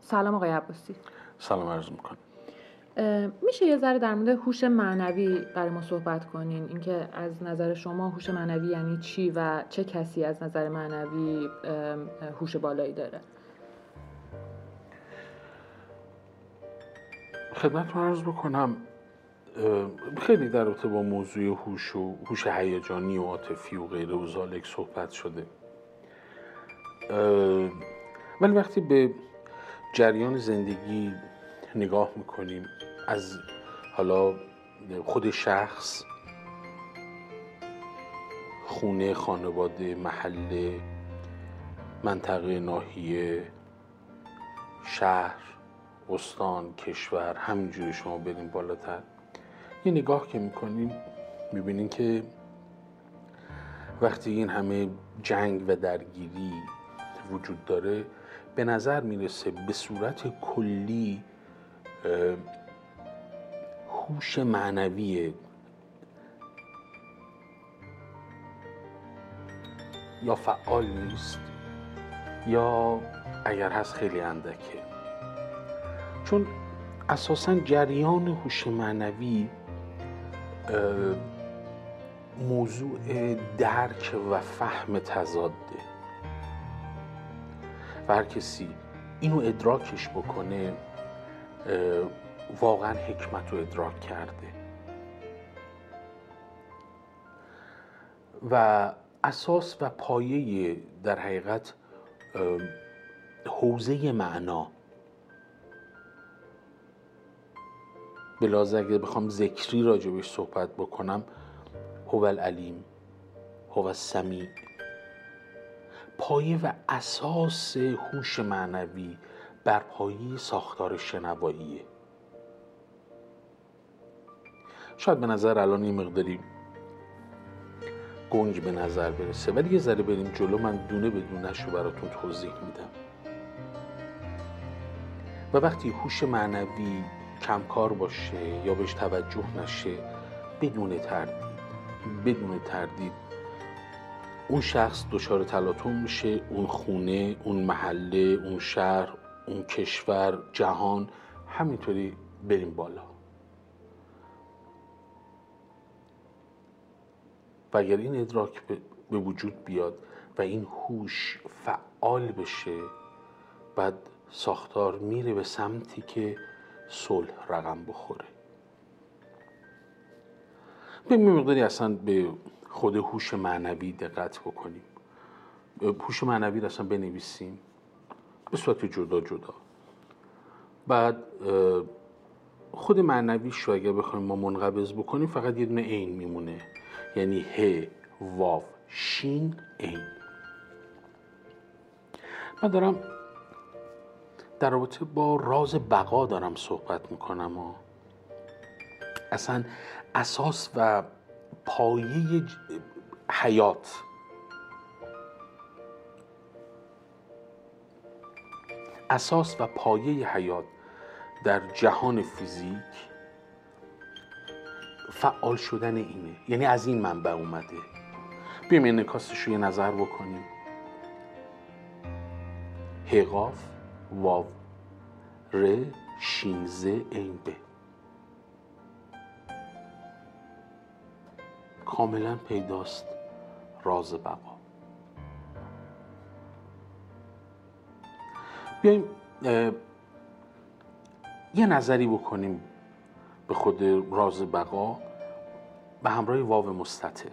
سلام آقای عباسی. سلام عرض می‌کنم. میشه یه ذره در مورد هوش معنوی برای ما صحبت کنین؟ اینکه از نظر شما هوش معنوی یعنی چی و چه کسی از نظر معنوی هوش بالایی داره؟ خدمت رو عرض بکنم خیلی در رابطه با موضوع هوش و هوش هیجانی و عاطفی و غیره و ذالک صحبت شده. ولی وقتی به جریان زندگی نگاه می‌کنیم از حالا خود شخص خونه خانواده محله منطقه ناحیه شهر استان کشور همینجوری شما بریم بالاتر. یه نگاه که می‌کنیم می‌بینیم که وقتی این همه جنگ و درگیری وجود داره به نظر می‌رسه به صورت کلی هوش معنوی یا فعال نیست یا اگر هست خیلی اندکه. چون اساسا جریان هوش معنوی موضوع درک و فهم تضاده. و هر کسی اینو ادراکش بکنه واقعا حکمت رو ادراک کرده. و اساس و پایه در حقیقت حوزه معنا. بلازه اگر بخوام ذکری راجبش صحبت بکنم هو العلیم هو السمیع. پایه و اساس هوش معنوی بر پایه ساختار شنواییه. شاید به نظر الان این مقداری گنگ به نظر برسه ولی یه ذره بریم جلو من دونه به دونش رو براتون توضیح میدم. و وقتی هوش معنوی کمکار باشه یا بهش توجه نشه بدون تردید بدون تردید اون شخص دچار تلاطم میشه اون خونه اون محله اون شهر اون کشور جهان همینطوری بریم بالا. و اگر این ادراک به وجود بیاد و این هوش فعال بشه بعد ساختار میره به سمتی که صلح رقم بخوره. به مقداری اصلا به خود هوش معنوی دقت بکنیم. هوش معنوی اصلا بنویسیم. به صورت جدا جدا. بعد خود معنویش رو اگر بخوایم ما منقبض بکنیم فقط یه دونه عین میمونه. یعنی ه واو شین عین. من دارم در رابطه با راز بقا دارم صحبت می‌کنم و اصلا اساس و پایه حیات. اساس و پایه حیات در جهان فیزیک فعال شدن اینه. یعنی از این منبع اومده. بیایم این رو یه نظر بکنیم. هقاف واو ر شینزه این به کاملا پیداست راز بقا. بیایم یه نظری بکنیم به خود راز بقا به همراه واو مستطر.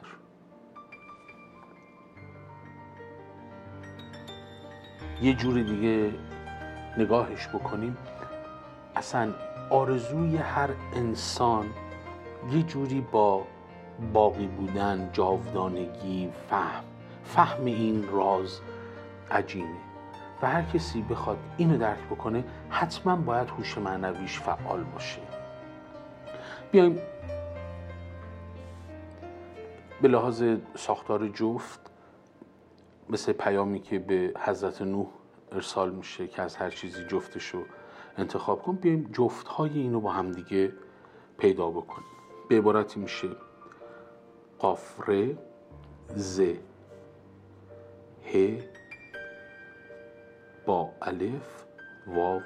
یه جور دیگه نگاهش بکنیم. اصلا آرزوی هر انسان یه جوری با باقی بودن جاودانگی فهم. فهم این راز عجینه. و هر کسی بخواد اینو درک بکنه حتما باید هوش معنویش فعال باشه. بیایم به لحاظ ساختار جفت مثل پیامی که به حضرت نوح ارسال میشه که از هر چیزی جفتش رو انتخاب کن بیایم جفت های اینو با همدیگه پیدا بکنیم. به عبارتی میشه قافره ز ه با الف واو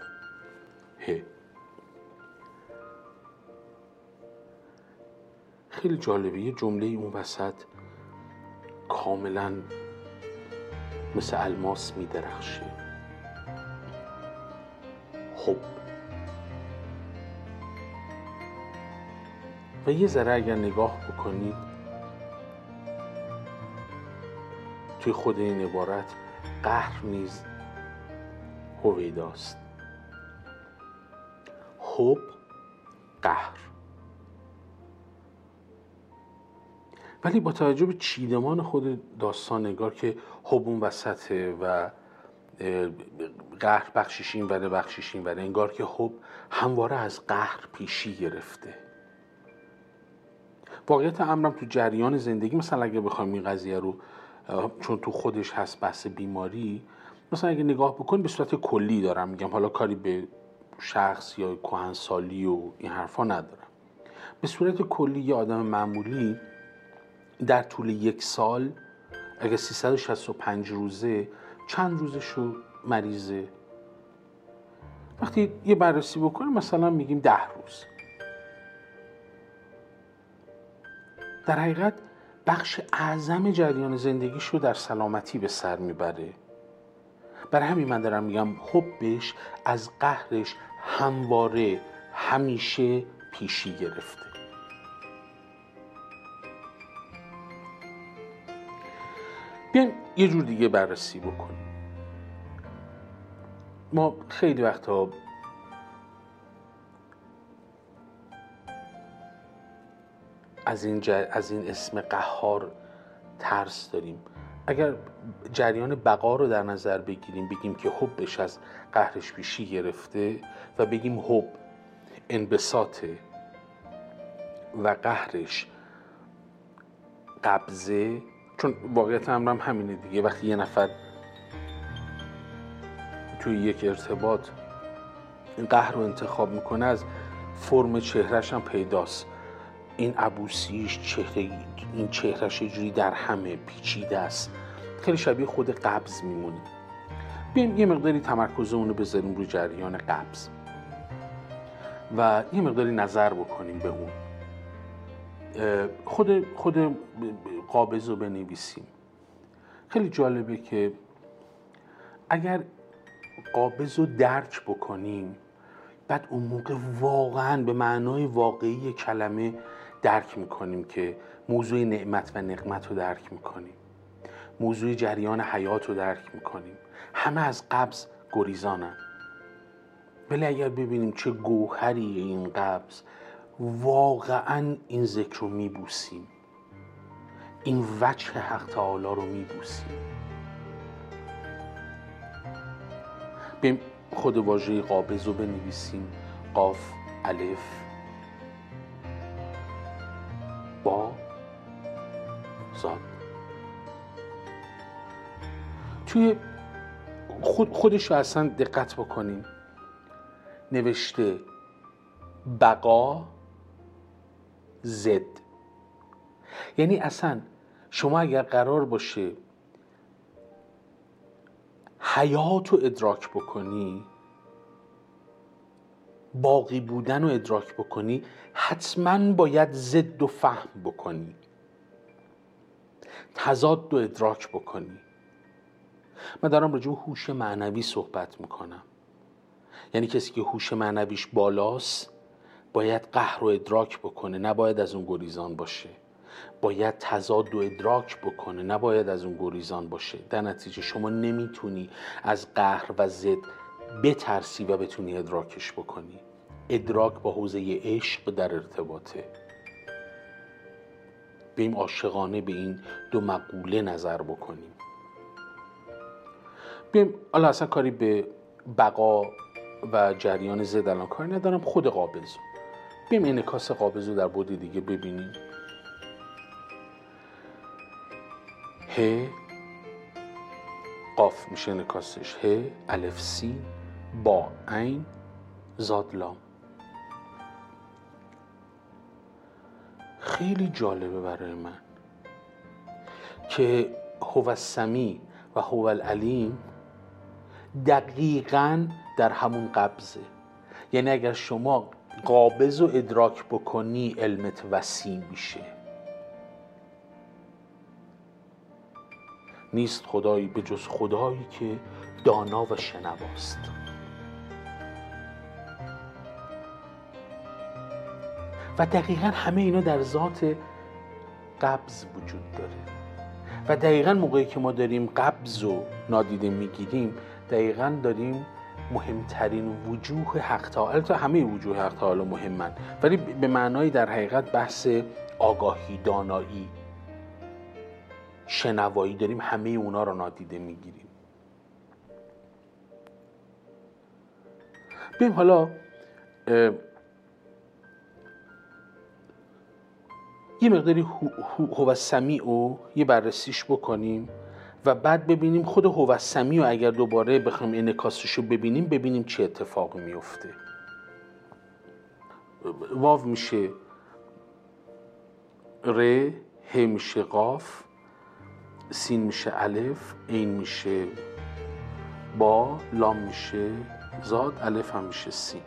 ه. خیلی جالبه یه جمله اون وسط کاملا مثل الماس میدرخشه. خب. و یه ذره اگر نگاه بکنید توی خود این عبارت قهر نیز هویداست. حب قهر. ولی با توجه به چیدمان خود داستان نگار که حب اون وسطه و قهر بخشش این وره بخشش این وره انگار که حب همواره از قهر پیشی گرفته. واقعیت امرم تو جریان زندگی مثلا اگه بخوایم این قضیه رو چون تو خودش هست بحث بیماری مثلا اگه نگاه بکن به صورت کلی دارم میگم. حالا کاری به شخص یا کهنسالی و این حرفا ندارم. به صورت کلی یه آدم معمولی در طول یک سال اگه 365 روزه چند روزش رو مریضه. وقتی یه بررسی بکنیم مثلا میگیم ده روز. در حقیقت بخش اعظم جریان زندگیش رو در سلامتی به سر می‌بره. برای همین من دارم میگم حبش از قهرش همواره همیشه پیشی گرفته. بیایم یه جور دیگه بررسی بکنیم. ما خیلی وقتا از این, از این اسم قهار ترس داریم. اگر جریان بقا رو در نظر بگیریم بگیم که حبش از قهرش پیشی گرفته و بگیم حب انبساطه و قهرش قبضه چون واقعیت امرم همینه دیگه. وقتی یه نفر توی یک ارتباط قهر رو انتخاب می‌کنه از فرم چهرش هم پیداست. این عبوسیش چهره این چهرش جوری در همه پیچیده است. خیلی شبیه خود قبض میمونه. بیایم یه مقداری تمرکز اونو بذاریم روی جریان قبض. و یه مقداری نظر بکنیم به اون. خود خود قابض رو بنویسیم. خیلی جالبه که اگر قابض رو درک بکنیم بعد اون موقع واقعا به معنای واقعی کلمه درک می‌کنیم که موضوع نعمت و نقمت رو درک می‌کنیم. موضوع جریان حیات رو درک می‌کنیم. همه از قبض گریزانن. ولی اگر ببینیم چه گوهری این قبض واقعا این ذکر رو میبوسیم. این وجه حق تعالی رو میبوسیم. بیم خود واژه قابض رو بنویسیم. قاف الف. با زاد توی خود خودش رو اصلا دقت بکنیم. نوشته بقا زد. یعنی اصلا شما اگر قرار باشه حیات رو ادراک بکنی باقی بودن رو ادراک بکنی حتما باید ضد و فهم بکنی. تضاد و ادراک بکنی. من دارم راجع به هوش معنوی صحبت می‌کنم. یعنی کسی که هوش معنویش بالاست باید قهر و ادراک بکنه نباید از اون گریزان باشه. باید تضاد و ادراک بکنه نباید از اون گریزان باشه. در نتیجه شما نمی‌تونی از قهر و ضد بترسی و بتونی ادراکش بکنی. ادراک با حوزه عشق در ارتباطه. بیم عاشقانه به این دو مقوله نظر بکنیم. بیم حالا اصلا کاری به بقا و جریان زد الان کاری ندارم خود قابض. بیم انکاس قابض رو در بود دیگه ببینیم. ه قاف میشه انکاسش ه الف سی. با عین زادلام خیلی جالبه برای من که هو السمی و هو العلیم دقیقا در همون قبضه. یعنی اگر شما قابض و ادراک بکنی علمت وسیع میشه. نیست خدایی به جز خدایی که دانا و شنواست و دقیقا همه اینا در ذات قبض وجود داره. و دقیقا موقعی که ما داریم قبض و نادیده می‌گیریم دقیقا داریم مهمترین وجوه حق تعالی همه وجوه حق تعالی مهمن ولی به معنای در حقیقت بحث آگاهی دانایی شنوایی داریم همه اونا رو نادیده می‌گیریم. بیم حالا یه مقداری هو سمیع و یه بررسیش بکنیم و بعد ببینیم خود هو سمیع و اگر دوباره بخوایم انکاسش رو ببینیم ببینیم چه اتفاقی میفته. واو میشه ر ه میشه قاف سین میشه الف این میشه با لام میشه زاد الف هم میشه سین.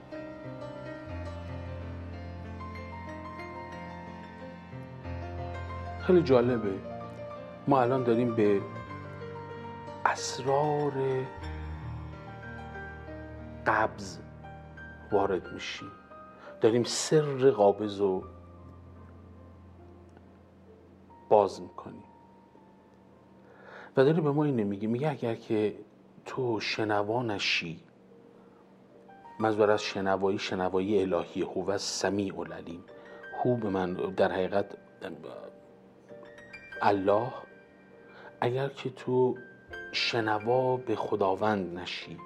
خیلی جالبه. ما الان داریم به اسرار قبض وارد میشیم. داریم سر قابض رو باز می‌کنیم. و داره به ما اینه میگه میگه اگر که تو شنوا نشی منظور از شنوایی شنوایی الهی هو سمیع العلیم. هو به من در حقیقت الله اگر که تو شنوا به خداوند نشی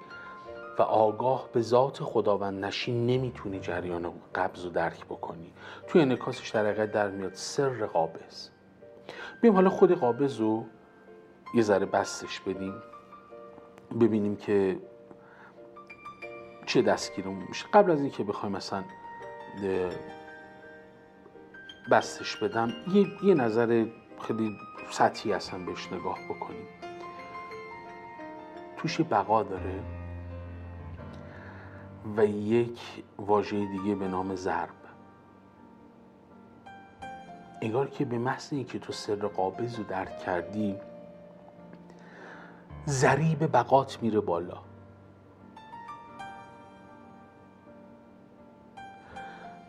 و آگاه به ذات خداوند نشی نمی‌تونی جریان قبض رو درک بکنی. توی انکاسش در حقیقت در میاد سر قابض. بیم حالا خود قابض رو یه ذره بستش بدیم. ببینیم که چه دستگیرمون میشه. قبل از اینکه بخوایم مثلا بستش بدم یه, یه نظر خیلی سطحی اصلا بهش نگاه بکنیم. توش بقا داره و یک واژه دیگه به نام ضرب. انگار که به محض اینکه تو سر قابض رو درک کردی ضریب بقات میره بالا.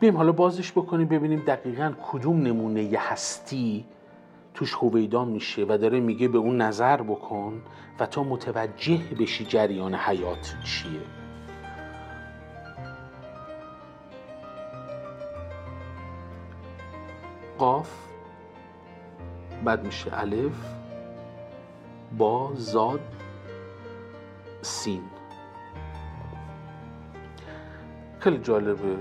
بیم حالا بازش بکنیم ببینیم دقیقا کدوم نمونه هستی توش هویدا میشه و داره میگه به اون نظر بکن و تا متوجه بشی جریان حیات چیه. قاف بعد میشه الف با زاد سین. خیلی جالبه.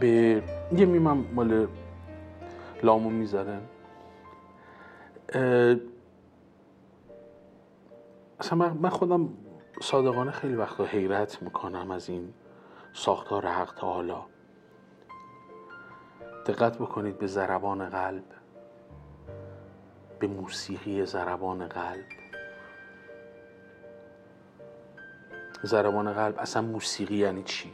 به یه میمم مال لامو می‌ذاره. اصلا من خودم صادقانه خیلی وقتا حیرت می‌کنم از این ساختار حق تعالی دقت بکنید به ضربان قلب به موسیقی ضربان قلب. ضربان قلب اصلا موسیقی یعنی چی؟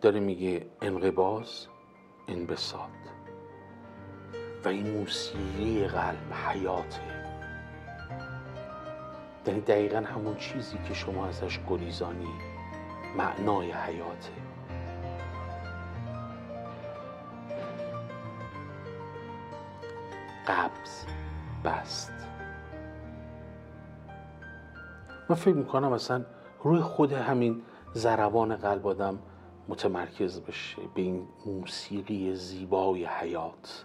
داره میگه انقباز انبساط و این موسیقی قلب حیاته. یعنی دقیقا همون چیزی که شما ازش گریزانی معنای حیاته. قبض بست. من فکر می‌کنم اصلا روی خود همین ضربان قلب آدم متمرکز بشه به این موسیقی زیبای حیات.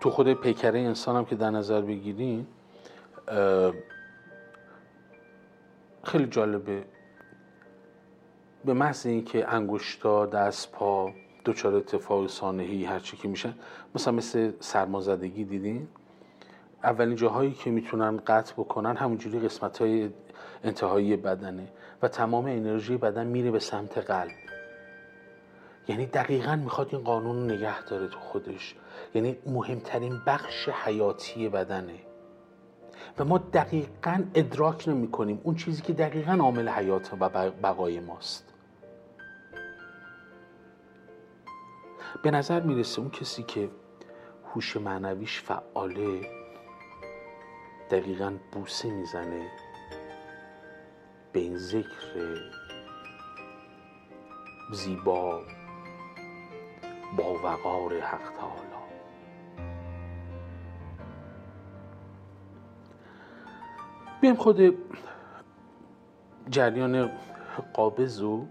تو خود پیکره انسان هم که در نظر بگیریم خیلی جالبه. به محض اینکه انگشتا دست پا دچار اتفاق سانحی هرچی که میشن مثلا مثل سرمازدگی دیدین؟ اولین جاهایی که می‌تونن قطع بکنن همونجوری قسمت های انتهایی بدنه و تمام انرژی بدن میره به سمت قلب. یعنی دقیقا می‌خواد این قانون نگه داره تو خودش. یعنی مهمترین بخش حیاتی بدنه. و ما دقیقا ادراک نمی کنیم اون چیزی که دقیقا عامل حیات و بقای ماست. به نظر می‌رسه اون کسی که هوش معنویش فعاله دقیقا بوسه می‌زنه به این ذکر زیبا با وقار حق تعالی. بیایم خود جریان قابض و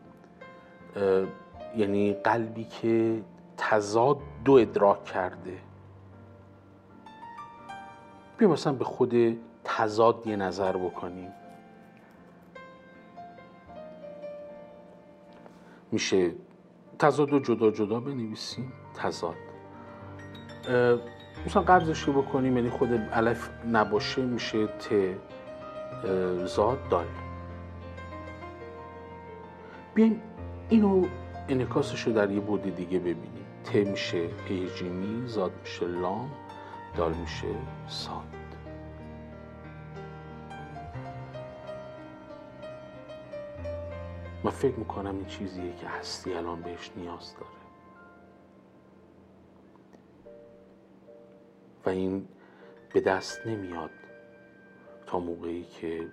یعنی قلبی که تضاد دو ادراک کرده. بیایم مثلا به خود تضاد یه نظر بکنیم. میشه تضاد رو جدا جدا بنویسیم. تضاد. مثلا قبضش رو بکنیم یعنی خود الف نباشه میشه ت زاد دال. بیایم اینو انکاسش رو در یه بود دیگه ببینیم. ت میشه هیجیمی زاد میشه لام. دال میشه ساد. من فکر می‌کنم این چیزیه که هستی الان بهش نیاز داره. و این به دست نمیاد تا موقعی که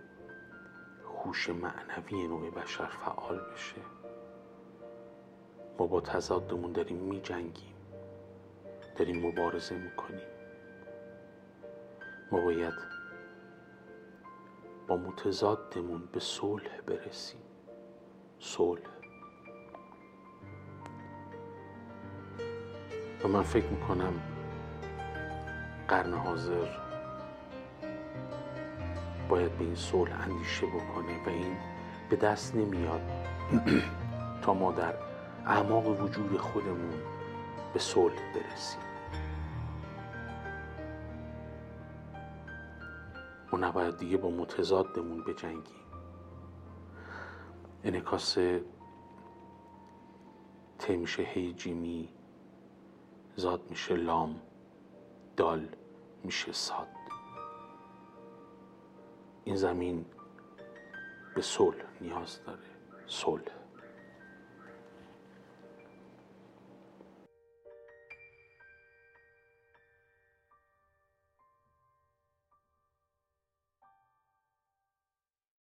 هوش معنوی نوع بشر فعال بشه. ما با تضادمون داریم میجنگیم داریم مبارزه می‌کنیم. ما باید با متضادمون به صلح برسیم. صلح. و من فکر می‌کنم قرن حاضر باید به این صلح اندیشه بکنه و این به دست نمیاد تا ما در اعماق وجود خودمون به صلح برسیم. ما نباید دیگه با متضادمون بجنگیم انکاس ت میشه هی جیمی زاد میشه لام دال میشه ساد. این زمین به صلح نیاز داره صلح.